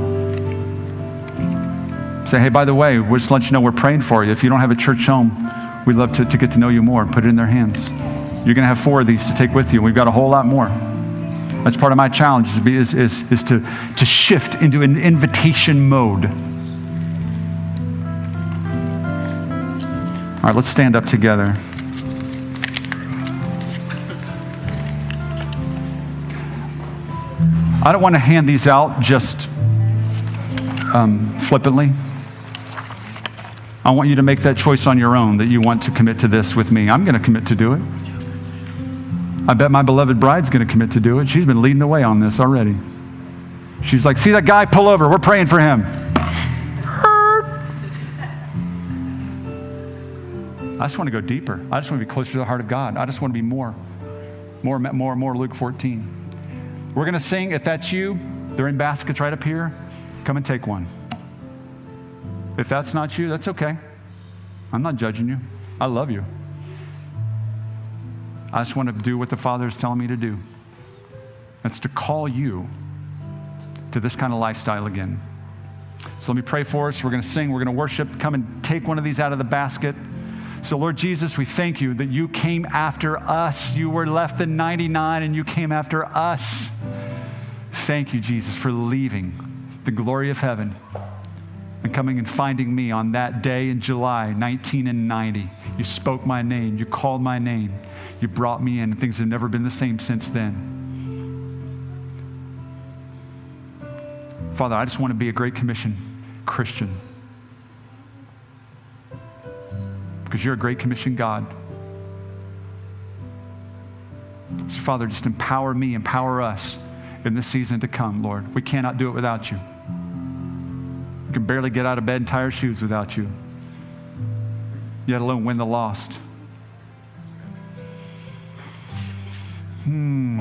S1: Say, hey, by the way, we'll just let you know we're praying for you. If you don't have a church home, we'd love to, to get to know you more. and Put it in their hands. You're going to have four of these to take with you. We've got a whole lot more. That's part of my challenge is, is, is to, to shift into an invitation mode. All right, let's stand up together. I don't want to hand these out just um, flippantly. I want you to make that choice on your own that you want to commit to this with me. I'm going to commit to do it. I bet my beloved bride's going to commit to do it. She's been leading the way on this already. She's like, see that guy pull over. We're praying for him. I just want to go deeper. I just want to be closer to the heart of God. I just want to be more, more, more, more Luke 14. We're going to sing. If that's you, they're in baskets right up here. Come and take one. If that's not you, that's okay. I'm not judging you. I love you. I just want to do what the Father is telling me to do. That's to call you to this kind of lifestyle again. So let me pray for us. We're going to sing, we're going to worship. Come and take one of these out of the basket. So, Lord Jesus, we thank you that you came after us. You were left in 99 and you came after us. Thank you, Jesus, for leaving the glory of heaven and coming and finding me on that day in July 1990. You spoke my name, you called my name, you brought me in. and Things have never been the same since then. Father, I just want to be a Great Commission Christian. because you're a great commission God. So, Father, just empower me, empower us in this season to come, Lord. We cannot do it without you. We can barely get out of bed and tie our shoes without you, yet alone win the lost. Hmm.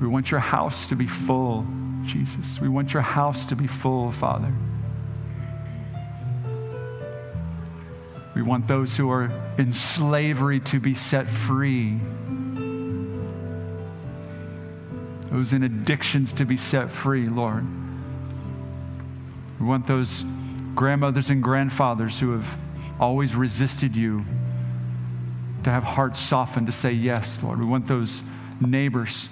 S1: We want your house to be full, Jesus. We want your house to be full, Father. We want those who are in slavery to be set free. Those in addictions to be set free, Lord. We want those grandmothers and grandfathers who have always resisted you to have hearts softened to say yes, Lord. We want those neighbors,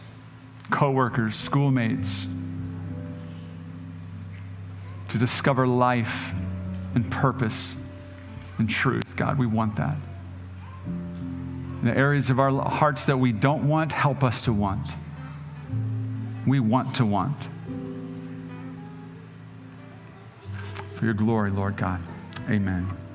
S1: coworkers, schoolmates to discover life and purpose and truth. God, we want that. In the areas of our hearts that we don't want, help us to want we want to want. For your glory, Lord God. Amen.